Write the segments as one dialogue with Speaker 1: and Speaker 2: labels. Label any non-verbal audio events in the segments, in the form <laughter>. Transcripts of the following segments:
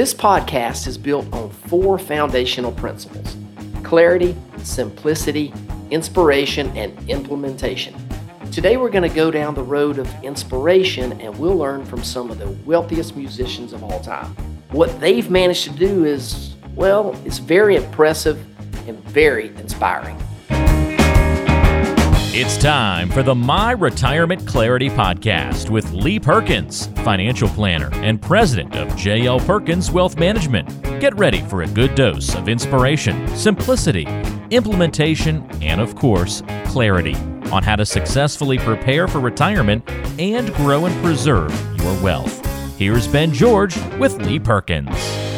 Speaker 1: This podcast is built on four foundational principles clarity, simplicity, inspiration, and implementation. Today, we're going to go down the road of inspiration and we'll learn from some of the wealthiest musicians of all time. What they've managed to do is, well, it's very impressive and very inspiring.
Speaker 2: It's time for the My Retirement Clarity Podcast with Lee Perkins, financial planner and president of JL Perkins Wealth Management. Get ready for a good dose of inspiration, simplicity, implementation, and of course, clarity on how to successfully prepare for retirement and grow and preserve your wealth. Here's Ben George with Lee Perkins.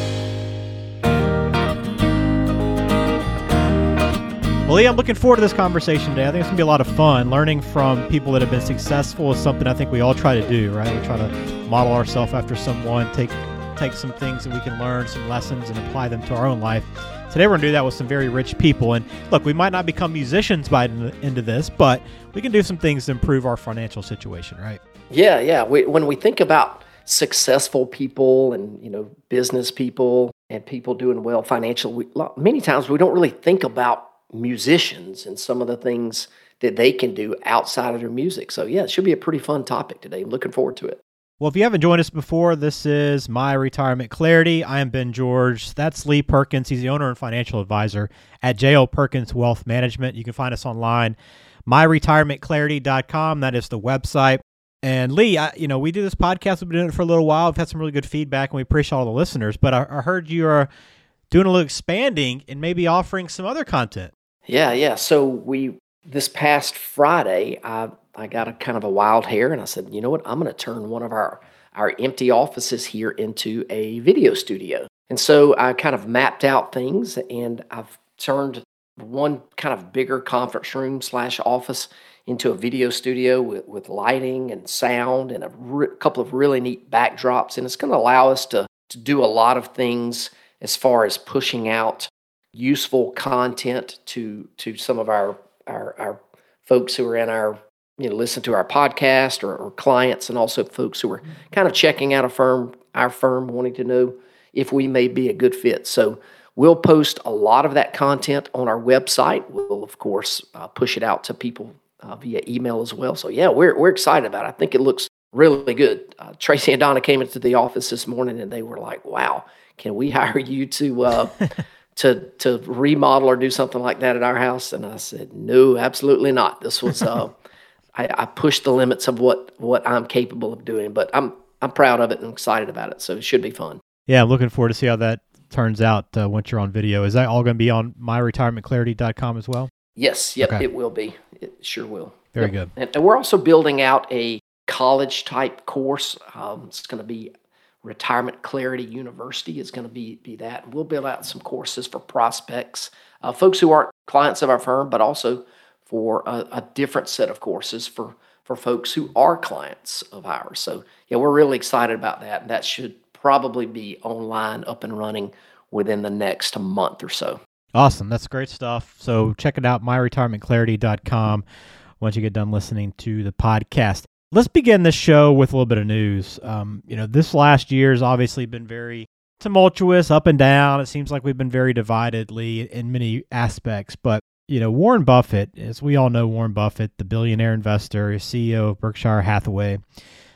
Speaker 3: Well, Lee, I'm looking forward to this conversation today. I think it's going to be a lot of fun. Learning from people that have been successful is something I think we all try to do, right? We try to model ourselves after someone, take take some things that we can learn, some lessons, and apply them to our own life. Today, we're going to do that with some very rich people. And look, we might not become musicians by the end of this, but we can do some things to improve our financial situation, right?
Speaker 1: Yeah, yeah. We, when we think about successful people and you know business people and people doing well financially, many times we don't really think about musicians and some of the things that they can do outside of their music. So, yeah, it should be a pretty fun topic today. I'm looking forward to it.
Speaker 3: Well, if you haven't joined us before, this is My Retirement Clarity. I am Ben George. That's Lee Perkins. He's the owner and financial advisor at JL Perkins Wealth Management. You can find us online, myretirementclarity.com. That is the website. And Lee, I, you know, we do this podcast. We've been doing it for a little while. We've had some really good feedback, and we appreciate all the listeners. But I, I heard you are doing a little expanding and maybe offering some other content.
Speaker 1: Yeah, yeah. So we this past Friday, I I got a kind of a wild hair, and I said, you know what? I'm going to turn one of our our empty offices here into a video studio. And so I kind of mapped out things, and I've turned one kind of bigger conference room slash office into a video studio with, with lighting and sound and a re- couple of really neat backdrops. And it's going to allow us to, to do a lot of things as far as pushing out useful content to to some of our our, our folks who are in our you know listen to our podcast or, or clients and also folks who are kind of checking out a firm our firm wanting to know if we may be a good fit. So we'll post a lot of that content on our website. We'll of course uh, push it out to people uh, via email as well. So yeah we're, we're excited about it. I think it looks really good. Uh, tracy and donna came into the office this morning and they were like wow can we <laughs> hire you to uh, to to remodel or do something like that at our house? And I said, no, absolutely not. This was uh, <laughs> I, I pushed the limits of what what I'm capable of doing, but I'm I'm proud of it and excited about it. So it should be fun.
Speaker 3: Yeah, I'm looking forward to see how that turns out uh, once you're on video. Is that all going to be on myretirementclarity.com as well?
Speaker 1: Yes, yep, okay. it will be. It sure will.
Speaker 3: Very
Speaker 1: yep.
Speaker 3: good.
Speaker 1: And, and, we're also building out a college type course. Um, it's going to be Retirement Clarity University is going to be, be that. We'll build out some courses for prospects, uh, folks who aren't clients of our firm, but also for a, a, different set of courses for, for folks who are clients of ours. So, yeah, we're really excited about that. And that should probably be online, up and running within the next month or so.
Speaker 3: Awesome. That's great stuff. So, check it out, myretirementclarity.com once you get done listening to the podcast. Let's begin this show with a little bit of news. Um, you know, this last year has obviously been very tumultuous, up and down. It seems like we've been very dividedly in many aspects. But, you know, Warren Buffett, as we all know, Warren Buffett, the billionaire investor, CEO of Berkshire Hathaway,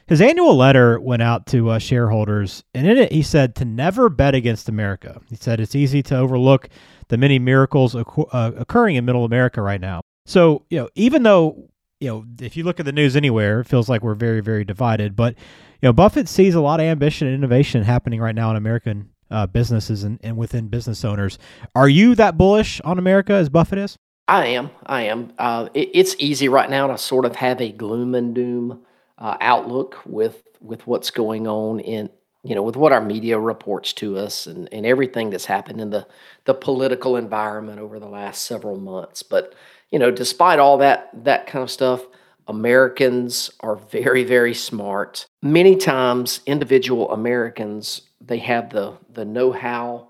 Speaker 3: his annual letter went out to uh, shareholders, and in it he said to never bet against America. He said it's easy to overlook the many miracles occur- uh, occurring in Middle America right now. So, you know, even though you know, if you look at the news anywhere, it feels like we're very, very divided. But, you know, Buffett sees a lot of ambition and innovation happening right now in American uh, businesses and, and within business owners. Are you that bullish on America as Buffett is?
Speaker 1: I am. I am. Uh, it, it's easy right now to sort of have a gloom and doom uh, outlook with with what's going on in you know with what our media reports to us and, and everything that's happened in the the political environment over the last several months. But you know, despite all that that kind of stuff, Americans are very very smart. Many times individual Americans they have the the know-how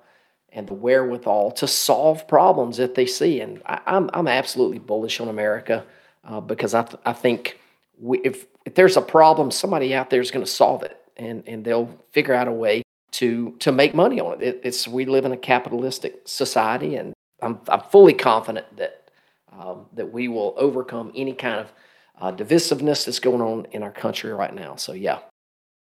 Speaker 1: and the wherewithal to solve problems that they see and I, am I'm, I'm absolutely bullish on America uh, because I, th- I think we, if if there's a problem somebody out there is going to solve it and and they'll figure out a way to to make money on it. it. It's we live in a capitalistic society, and I'm I'm fully confident that um, that we will overcome any kind of uh, divisiveness that's going on in our country right now. So yeah,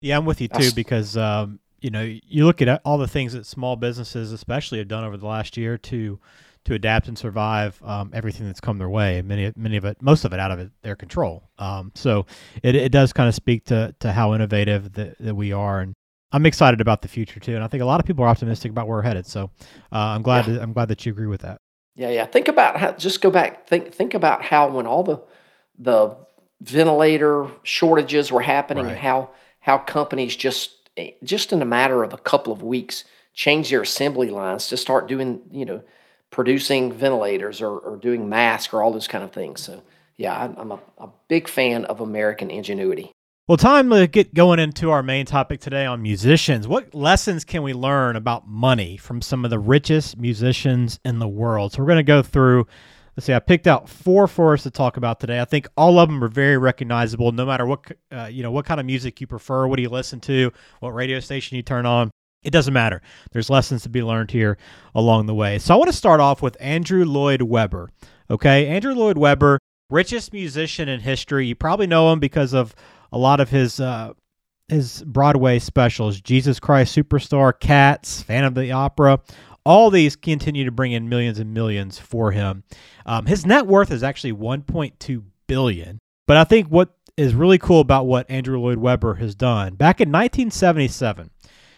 Speaker 3: yeah, I'm with you too because um, you know you look at all the things that small businesses, especially, have done over the last year to to adapt and survive um, everything that's come their way. Many, many of it, most of it, out of it, their control. Um, so it, it does kind of speak to to how innovative that, that we are, and I'm excited about the future too. And I think a lot of people are optimistic about where we're headed. So uh, I'm glad yeah. I'm glad that you agree with that.
Speaker 1: Yeah, yeah. Think about how. Just go back. Think think about how when all the the ventilator shortages were happening, right. and how how companies just eh, just in a matter of a couple of weeks changed their assembly lines to start doing you know producing ventilators or, or doing masks or all those kind of things. So yeah, I'm a, a big fan of American ingenuity.
Speaker 3: Well, time to get going into our main topic today on musicians. What lessons can we learn about money from some of the richest musicians in the world? So we're going to go through. Let's see. I picked out four for us to talk about today. I think all of them are very recognizable, no matter what uh, you know, what kind of music you prefer, what do you listen to, what radio station you turn on. It doesn't matter. There's lessons to be learned here along the way. So I want to start off with Andrew Lloyd Webber. Okay, Andrew Lloyd Webber, richest musician in history. You probably know him because of a lot of his uh, his Broadway specials, Jesus Christ Superstar, Cats, Phantom of the Opera. All these continue to bring in millions and millions for him. Um, his net worth is actually 1.2 billion. But I think what is really cool about what Andrew Lloyd Webber has done back in 1977,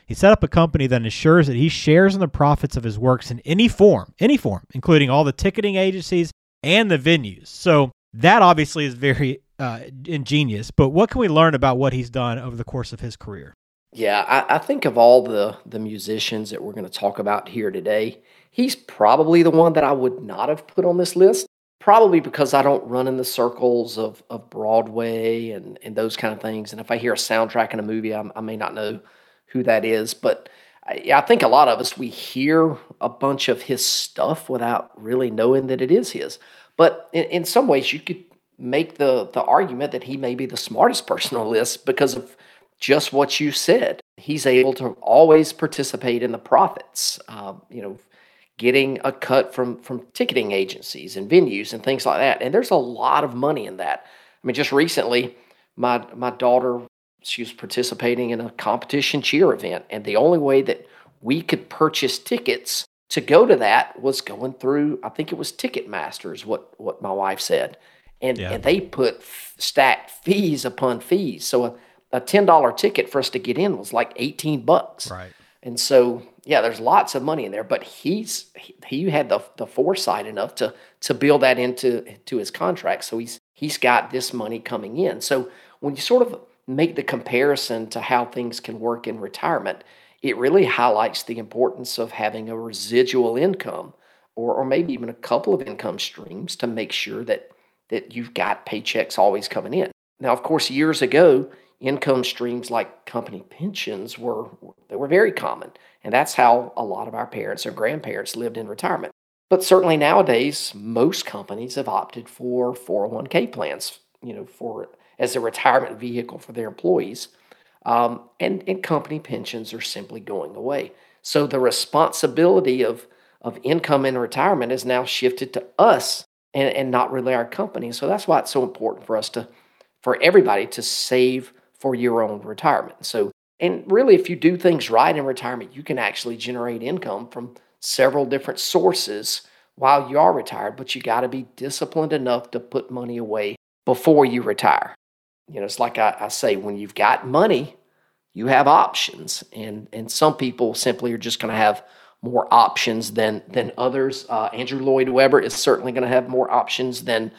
Speaker 3: he set up a company that ensures that he shares in the profits of his works in any form, any form, including all the ticketing agencies and the venues. So that obviously is very uh, ingenious. But what can we learn about what he's done over the course of his career?
Speaker 1: Yeah, I, I think of all the the musicians that we're going to talk about here today, he's probably the one that I would not have put on this list. Probably because I don't run in the circles of, of Broadway and, and those kind of things. And if I hear a soundtrack in a movie, I, I may not know who that is. But I, I think a lot of us, we hear a bunch of his stuff without really knowing that it is his. But in, in some ways, you could make the the argument that he may be the smartest person on the list because of just what you said. He's able to always participate in the profits. Uh, you know, getting a cut from from ticketing agencies and venues and things like that. And there's a lot of money in that. I mean, just recently, my my daughter she was participating in a competition cheer event, and the only way that we could purchase tickets to go to that was going through. I think it was Ticketmaster, is what what my wife said and, yeah. and they put stacked fees upon fees. So a, a ten dollar ticket for us to get in was like eighteen bucks.
Speaker 3: Right.
Speaker 1: And so yeah, there's lots of money in there, but he's he, he had the the foresight enough to to build that into to his contract. So he's he's got this money coming in. So when you sort of make the comparison to how things can work in retirement, it really highlights the importance of having a residual income or, or maybe even a couple of income streams to make sure that that you've got paychecks always coming in. Now, of course, years ago, income streams like company pensions were they were very common, and that's how a lot of our parents or grandparents lived in retirement. But certainly nowadays, most companies have opted for 401k plans, you know, for as a retirement vehicle for their employees. Um, and, and company pensions are simply going away. So the responsibility of, of income in retirement is now shifted to us and, and not really our company. So that's why it's so important for us to, for everybody to save for your own retirement. So, and really, if you do things right in retirement, you can actually generate income from several different sources while you are retired, but you got to be disciplined enough to put money away before you retire. You know, it's like I, I, say, when you've got money, you have options. And, and some people simply are just going to have more options than than others. Uh, Andrew Lloyd Webber is certainly going to have more options than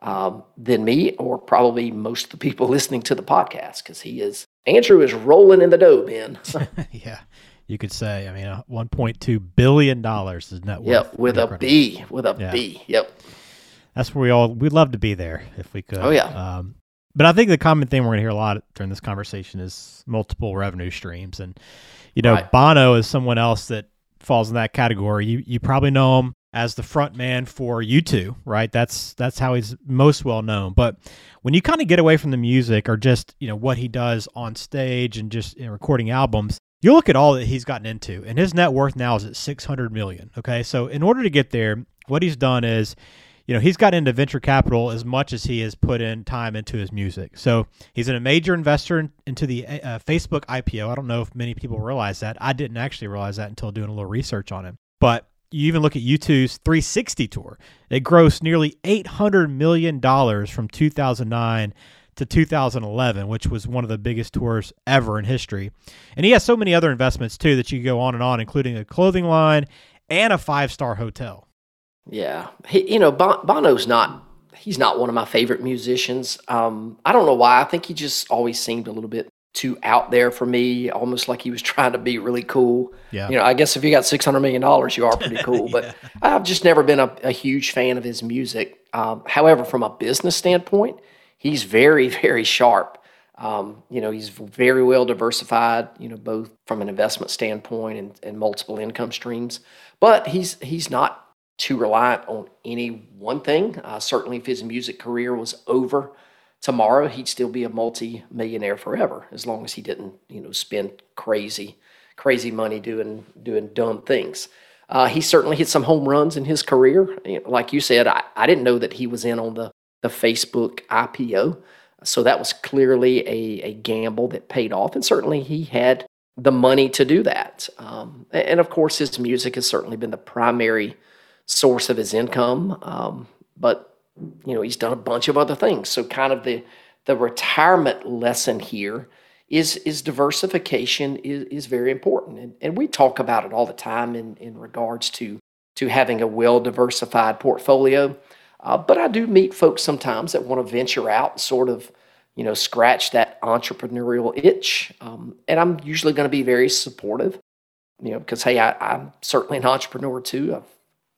Speaker 1: um, than me, or probably most of the people <laughs> listening to the podcast, because he is Andrew is rolling in the dough, Ben. <laughs>
Speaker 3: yeah, you could say. I mean, uh, one point two billion dollars is net worth.
Speaker 1: Yep, with a B, with a yeah. B. Yep.
Speaker 3: That's where we all we'd love to be there if we could.
Speaker 1: Oh yeah.
Speaker 3: Um, but I think the common thing we're going to hear a lot during this conversation is multiple revenue streams, and you know, right. Bono is someone else that falls in that category. You you probably know him as the front man for U2, right? That's that's how he's most well known. But when you kind of get away from the music or just you know what he does on stage and just know, recording albums, you look at all that he's gotten into, and his net worth now is at 600 million. Okay. So, in order to get there, what he's done is, you know, he's got into venture capital as much as he has put in time into his music. So, he's a major investor in, into the uh, Facebook IPO. I don't know if many people realize that. I didn't actually realize that until doing a little research on him. But you even look at U2's 360 tour. It grossed nearly $800 million from 2009 to 2011, which was one of the biggest tours ever in history. And he has so many other investments too that you can go on and on, including a clothing line and a five star hotel.
Speaker 1: Yeah, he, you know, Bono's not. He's not one of my favorite musicians. Um, I don't know why. I think he just always seemed a little bit too out there for me, almost like he was <laughs> trying to be really cool. Yeah. You know, I guess if you got six hundred million dollars, you are pretty <laughs> cool. yeah. But I've just never been a, a huge fan of his music. Um, however, from a business standpoint, he's very, <laughs> very sharp. Um, you know, he's very well diversified, you know, both from an investment standpoint and, and multiple income streams. But he's he's not too reliant on any one thing. Uh, certainly, if his music career was over tomorrow, he'd still be a multi-millionaire forever, as long as he didn't, you know, spend crazy, crazy money doing doing dumb things. Uh, he certainly hit some home runs in his career. Like you said, I, I didn't know that he was in on the the Facebook IPO. So that was clearly a, a gamble that paid off. And certainly he had the money to do that. Um, and of course, his music has certainly been the primary source of his income. Um, but, you know, he's done a bunch of other things. So, kind of the, the retirement lesson here is, is diversification is, is very important. And, and we talk about it all the time in, in regards to, to having a well diversified portfolio. Uh, but I do meet folks sometimes that want to venture out and sort of, you know, scratch that entrepreneurial itch. Um, and I'm usually going to be very supportive, you know, because, hey, I, am certainly an entrepreneur too. I've,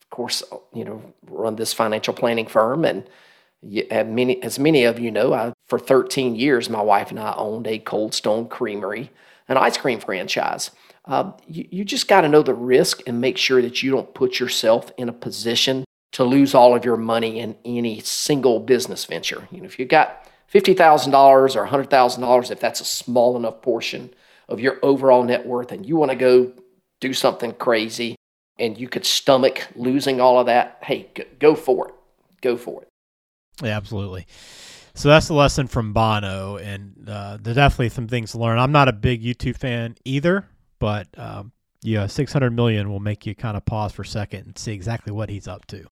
Speaker 1: of course, you know, run this financial planning firm. And many, as many of you know, I, for 13 years, my wife and I owned a Cold Stone Creamery, an ice cream franchise. Uh, you, you just got to know the risk and make sure that you don't put yourself in a position to lose all of your money in any single business venture. You know, if you've got $50,000 or $100,000, if that's a small enough portion of your overall net worth and you want to go do something crazy and you could stomach losing all of that, hey, go for it. Go for it.
Speaker 3: Yeah, absolutely. So that's the lesson from Bono, and uh, there's definitely some things to learn. I'm not a big U2 fan either, but um, yeah, 600 million will make you kind of pause for a second and see exactly what he's up to.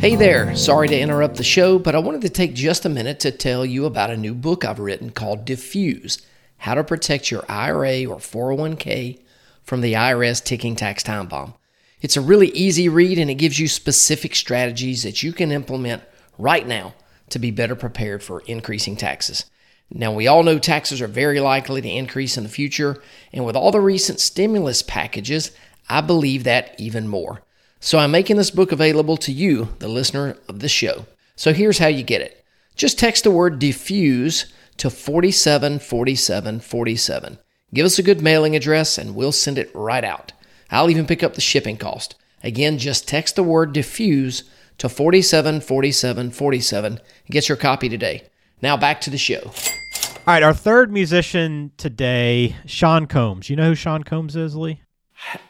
Speaker 1: Hey there, sorry to interrupt the show, but I wanted to take just a minute to tell you about a new book I've written called Defuse How to Protect Your IRA or 401k from the IRS Ticking Tax Time Bomb. It's a really easy read and it gives you specific strategies that you can implement right now to be better prepared for increasing taxes. Now, we all know taxes are very likely to increase in the future, and with all the recent stimulus packages, I believe that even more. So I'm making this book available to you, the listener of the show. So here's how you get it just text the word defuse to 474747. Give us a good mailing address and we'll send it right out. I'll even pick up the shipping cost. Again, just text the word defuse to 474747 and get your copy today. Now back to the show.
Speaker 3: All right, our third musician today, Sean Combs. You know who Sean Combs is, Lee?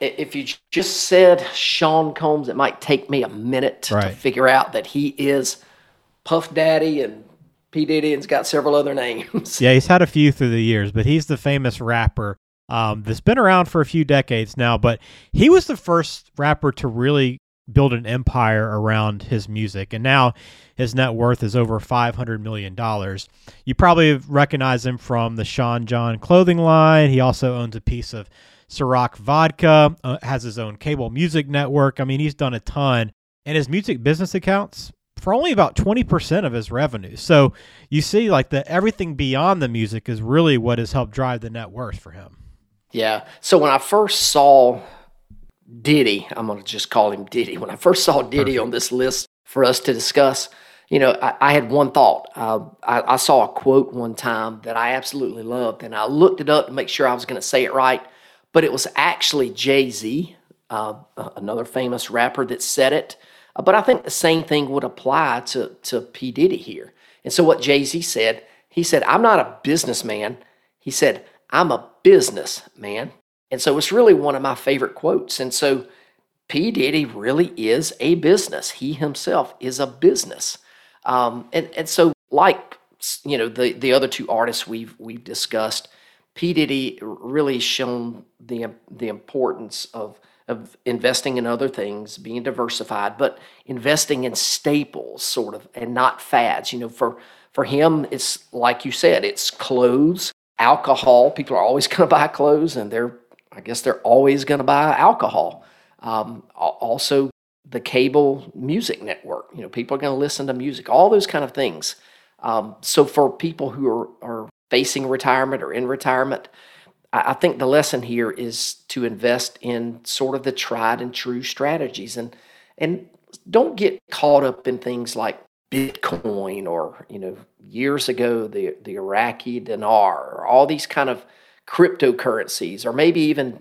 Speaker 1: If you just said Sean Combs, it might take me a minute right. to figure out that he is Puff Daddy and P. Diddy and's got several other names.
Speaker 3: yeah, he's had a few through the years, but he's the famous rapper um, that's been around for a few decades now. But he was the first rapper to really build an empire around his music. And now his net worth is over $500 million. You probably recognize him from the Sean John clothing line. He also owns a piece of Ciroc Vodka, uh, has his own cable music network. I mean, he's done a ton. And his music business accounts for only about 20% of his revenue. So you see, like, the everything beyond the music is really what has helped drive the net worth for him.
Speaker 1: Yeah. So when I first saw Diddy, I'm going to just call him Diddy. When I first saw Diddy Perfect. on this list for us to discuss, you know, I, I had one thought. Uh, I, I, saw a quote one time that I absolutely loved, and I looked it up to make sure I was going to say it right. But it was actually Jay Z, uh, another famous rapper, that said it. But I think the same thing would apply to, to P. Diddy here. And so, what Jay Z said, he said, I'm not a businessman. He said, I'm a business, man. And so it's really one of my favorite quotes. And so P. Diddy really is a business. He himself is a business. Um, and, and so, like you know, the, the other two artists we've we've discussed, P. Diddy really shown the the importance of of investing in other things, being diversified, but investing in staples, sort of, and not fads. You know, for for him, it's like you said, it's clothes, alcohol. People are always <laughs> going to buy clothes, and they're, I guess, they're always going to buy alcohol. Um, also, the cable music network. You know, people are going to listen to music. All those kind of things. Um, so for people who are, are facing retirement or in retirement, I, think the lesson here is to invest in sort of the tried and true strategies. And and don't get caught up in things like Bitcoin or you know years ago the the Iraqi dinar or all these kind of cryptocurrencies or maybe even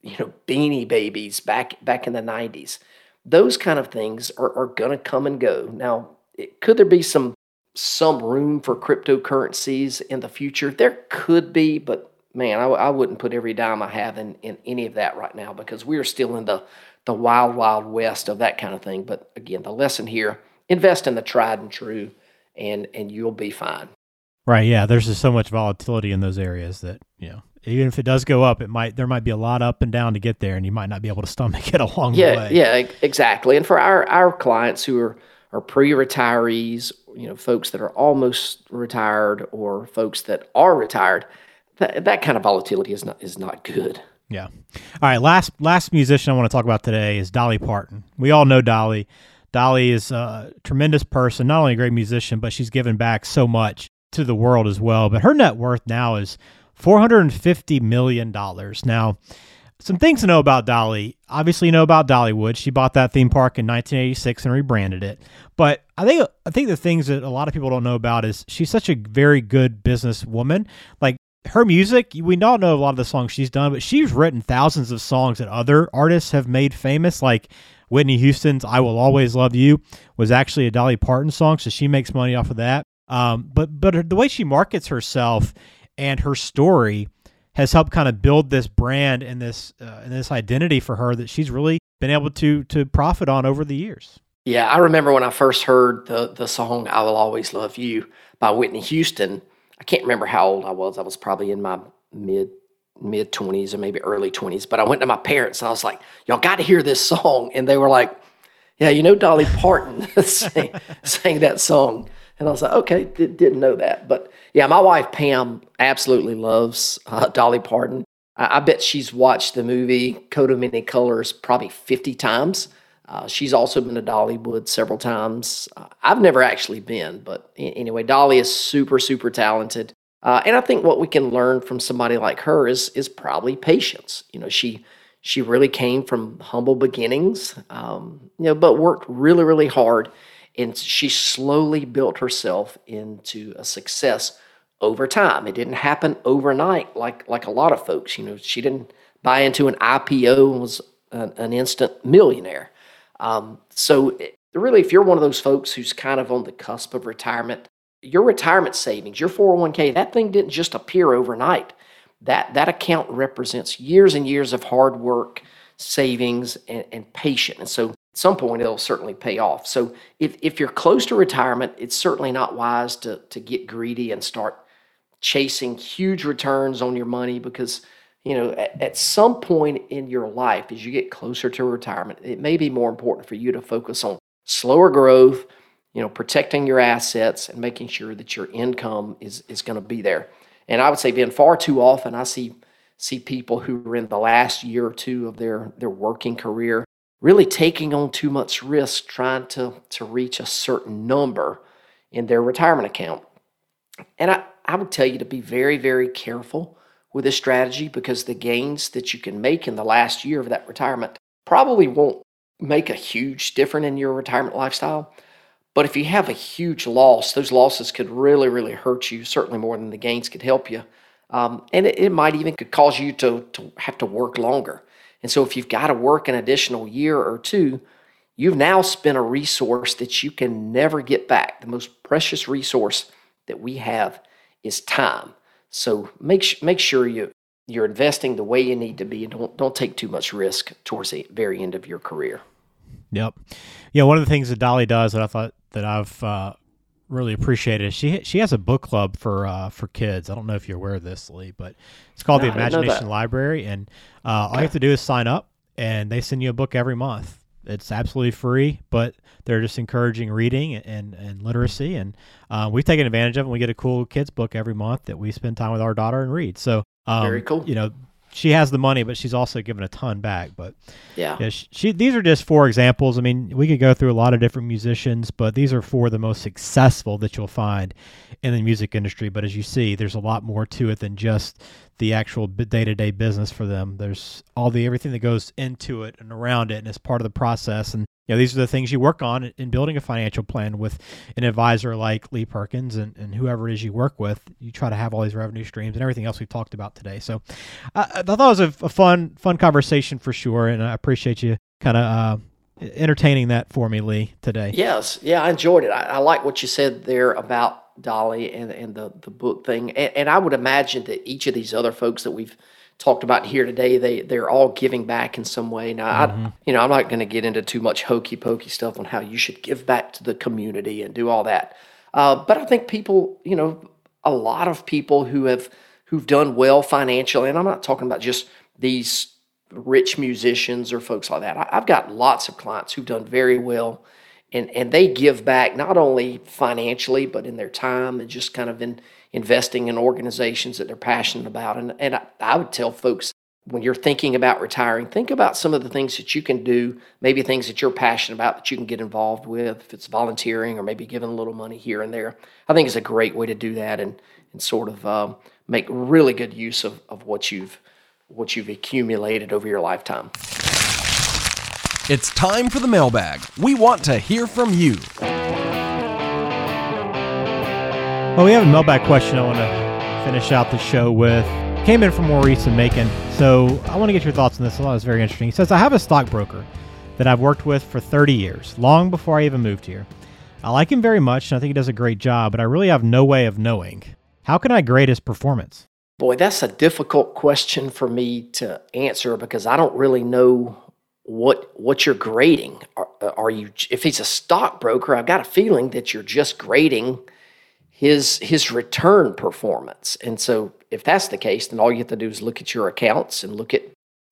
Speaker 1: you know beanie babies back back in the 90s those kind of things are, are going to come and go. Now it, could there be some some room for cryptocurrencies in the future? There could be but man I, I wouldn't put every dime i have in, in any of that right now because we're still in the the wild wild west of that kind of thing. But again the lesson here invest in the tried and true and and you'll be fine.
Speaker 3: Right. Yeah. There's just so much volatility in those areas that you know even if it does go up it might there might be a lot up and down to get there and you might not be able to stomach <laughs> it along
Speaker 1: yeah,
Speaker 3: the way.
Speaker 1: Yeah. Exactly. And for our our clients who are are pre-retirees you know folks that are almost retired or folks that are retired that, that kind of volatility is not is not good
Speaker 3: yeah all right last last musician i want to talk about today is dolly parton we all know dolly Dolly is a tremendous person, not only a great musician, but she's given back so much to the world as well. But her net worth now is $450 million. Now, some things to know about Dolly. Obviously, you know about Dollywood. She bought that theme park in 1986 and rebranded it. But I think I think the things that a lot of people don't know about is she's such a very good businesswoman. Like her music, we all know a lot of the songs she's done, but she's written thousands of songs that other artists have made famous. Like Whitney Houston's "I Will Always Love You" was actually a Dolly Parton song, so she makes money off of that. Um, but but the way she markets herself and her story has helped kind of build this brand and this uh, and this identity for her that she's really been able to to profit on over the years.
Speaker 1: Yeah, I remember when I first heard the the song "I Will Always Love You" by Whitney Houston. I can't remember how old I was. I was probably in my mid mid 20s or maybe early 20s. But I went to my parents and I was like, y'all got to hear this song. And they were like, yeah, you know, Dolly Parton <laughs> sang, sang, that song. And I was like, okay, did, not know that. But yeah, my wife, Pam, absolutely loves uh, Dolly Parton. I, I, bet she's watched the movie Coat of Many Colors probably 50 times. Uh, she's also been to Dollywood several times. Uh, I've never actually been, but anyway, Dolly is super, super talented. Uh, and I think what we can learn from somebody like her is is probably patience. You know, she she really came from humble beginnings, um, you know, but worked really really hard, and she slowly built herself into a success over time. It didn't happen overnight like like a lot of folks. You know, she didn't buy into an IPO and was an, an instant millionaire. Um, so really, if you're one of those folks who's kind of on the cusp of retirement, your retirement savings, your 401k, that thing didn't just appear overnight. That, that account represents years and years of hard work, savings, and, and patience. And so at some point, it'll certainly pay off. So if, if you're close to retirement, it's certainly not wise to, to get greedy and start chasing huge returns on your money because you know at, at some point in your life as you get closer to retirement it may be more important for you to focus on slower growth you know, protecting your assets and making sure that your income is is going to be there. And I would say, being far too often, I see see people who are in the last year or two of their their working career really taking on too much risk trying to to reach a certain number in their retirement account. And I, I would tell you to be very, very careful with this strategy because the gains that you can make in the last year of that retirement probably won't make a huge difference in your retirement lifestyle. But if you have a huge loss, those losses could really, really hurt you, certainly more than the gains could help you. Um, and it, it, might even could cause you to, to have to work longer. And so if you've got to work an additional year or two, you've now spent a resource that you can never get back. The most precious resource that we have is time. So make, make sure you, you're investing the way you need to be and don't don't take too much risk towards the very end of your career.
Speaker 3: Yep. Yeah, one of the things that Dolly does that I thought that I've uh, really appreciated is she she has a book club for uh, for kids. I don't know if you're aware of this, Lee, but it's called
Speaker 1: No,
Speaker 3: the
Speaker 1: I didn't know
Speaker 3: Imagination. Library, and uh, all you have to do is sign up, and they send you a book every month. It's absolutely free, but they're just encouraging reading and, and literacy, and uh, we've taken advantage of it. We get a cool kids book every month that we spend time with our daughter and read. So um,
Speaker 1: Very cool.
Speaker 3: You know, she has the money, but she's also given a ton back. But
Speaker 1: Yeah.
Speaker 3: yeah, she, she, these are just four examples. I mean, we could go through a lot of different musicians, but these are four of the most successful that you'll find in the music industry. But as you see, there's a lot more to it than just the actual day to day business for them. There's all the everything that goes into it and around it, and it's part of the process. And know, these are the things you work on in building a financial plan with an advisor like Lee Perkins and, and whoever it is you work with. You try to have all these revenue streams and everything else we've talked about today. So I, I thought it was a, a fun, fun conversation for sure, and I appreciate you kind of uh, entertaining that for me, Lee, today.
Speaker 1: Yes, yeah, I enjoyed it. I, I like what you said there about Dolly and and the the book thing, and, and I would imagine that each of these other folks that we've talked about here today, they they're all giving back in some way. Now, I, you know, I'm not going to get into too much hokey pokey stuff on how you should give back to the community and do all that, uh, but I think people, you know, a lot of people who have who've done well financially, and I'm not talking about just these rich musicians or folks like that. I, I've got lots of clients who've done very well and and they give back not only financially but in their time and just kind of in investing in organizations that they're passionate about and and I, I would tell folks when you're thinking about retiring think about some of the things that you can do maybe things that you're passionate about that you can get involved with if it's volunteering or maybe giving a little money here and there i think it's a great way to do that and and sort of um, make really good use of, of what you've what you've accumulated over your lifetime
Speaker 4: It's time for the mailbag. We want to hear from you.
Speaker 3: Well, we have a mailbag question I want to finish out the show with. Came in from Maurice and Macon. So I want to get your thoughts on this. I thought it was very interesting. He says, I have a stockbroker that I've worked with for 30 years, long before I even moved here. I like him very much and I think he does a great job, but I really have no way of knowing. How can I grade his performance?
Speaker 1: Boy, that's a difficult question for me to answer because I don't really know what what you're grading. Are, uh, are you if he's a stockbroker, I've got a feeling that you're just grading his his return performance. And so if that's the case, then all you have to do is look at your accounts and look at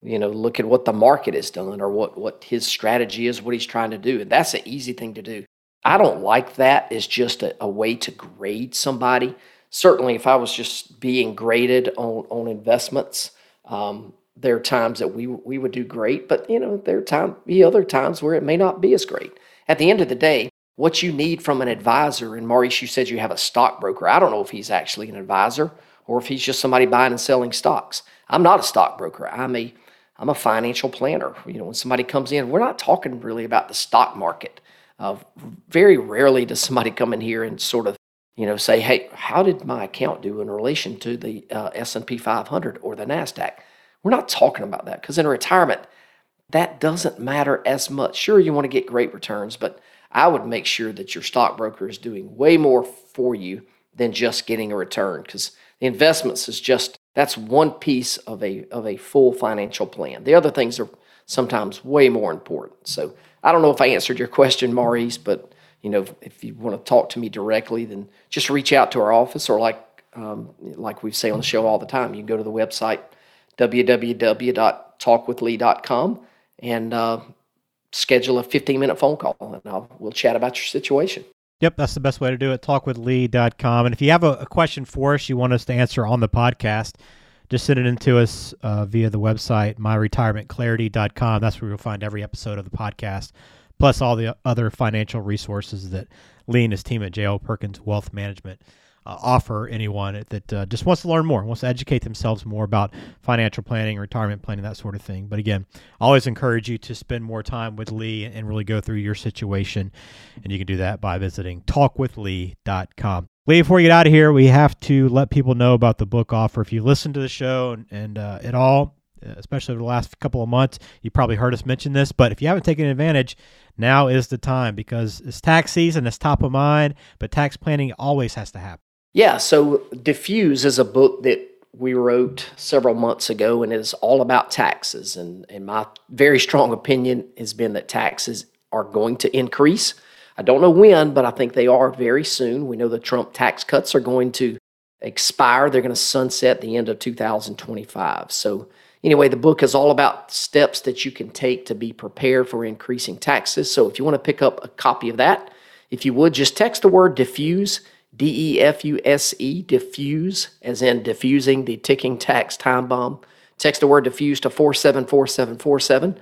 Speaker 1: you know look at what the market has done or what what his strategy is, what he's trying to do. And that's an easy thing to do. I don't like that as just a, a way to grade somebody. Certainly, if I was just being graded on on investments, um, there are times that we we would do great, but you know there are time be other times where it may not be as great. At the end of the day, what you need from an advisor, and Maurice, you said you have a stockbroker. I don't know if he's actually an advisor or if he's just somebody buying and selling stocks. I'm not a stockbroker. I'm a I'm a financial planner. You know, when somebody comes in, we're not talking really about the stock market. Uh, very rarely does somebody <laughs> come in here and sort of, you know, say, "Hey, how did my account do in relation to the uh, S&P 500 or the Nasdaq?" We're not talking about that because in retirement, that doesn't matter as much. Sure, you want to get great returns, but I would make sure that your stockbroker is doing way more for you than just getting a return because the investments is just that's one piece of a of a full financial plan. The other things are sometimes way more important. So I don't know if I answered your question, Maurice, but you know if, you want to talk to me directly, then just reach out to our office or like um, like we say on the show all the time, you can go to the website www.talkwithlee.com and uh, schedule a 15 minute phone call and I'll, we'll chat about your situation.
Speaker 3: Yep, that's the best way to do it. Talkwithlee.com. And if you have a, a question for us you want us to answer on the podcast, just send it in to us uh, via the website, myretirementclarity.com. That's where you'll find every episode of the podcast, plus all the other financial resources that Lee and his team at JL Perkins Wealth Management uh, offer anyone that uh, just wants to learn more, wants to educate themselves more about financial planning, retirement planning, that sort of thing. But again, I always encourage you to spend more time with Lee and really go through your situation. And you can do that by visiting talkwithlee.com. Lee, before we get out of here, we have to let people know about the book offer. If you listen to the show and, and uh, at all, especially over the last couple of months, you probably heard us mention this. But if you haven't taken advantage, now is the time because it's tax season, it's top of mind, but tax planning always has to happen.
Speaker 1: Yeah, so Defuse is a book that we wrote several months ago, and it is all about taxes. And, and my very strong opinion has been that taxes are going to increase. I don't know when, but I think they are very soon. We know the Trump tax cuts are going to expire. They're going to sunset the end of 2025. So, anyway, the book is all about steps that you can take to be prepared for increasing taxes. So, if you want to pick up a copy of that, if you would, just text the word defuse, D E F U S E, defuse, as in defusing the ticking tax time bomb. Text the word defuse to 474747.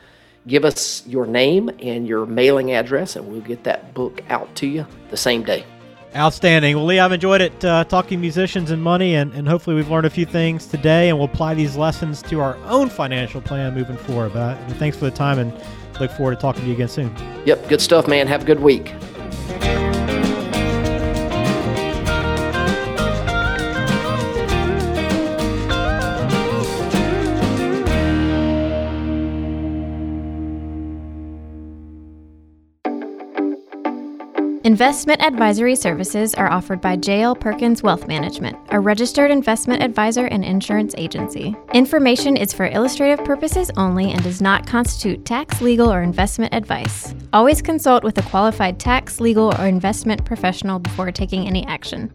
Speaker 1: Give us your name and your mailing address, and we'll get that book out to you the same day.
Speaker 3: Outstanding. Well, Lee, I've enjoyed it uh, talking musicians and money, and, and hopefully we've learned a few things today, and we'll apply these lessons to our own financial plan moving forward. But uh, thanks for the time, and look forward to talking to you again soon.
Speaker 1: Yep, good stuff, man. Have a good week.
Speaker 5: Investment advisory services are offered by JL Perkins Wealth Management, a registered investment advisor and insurance agency. Information is for illustrative purposes only and does not constitute tax, legal, or investment advice. Always consult with a qualified tax, legal, or investment professional before taking any action.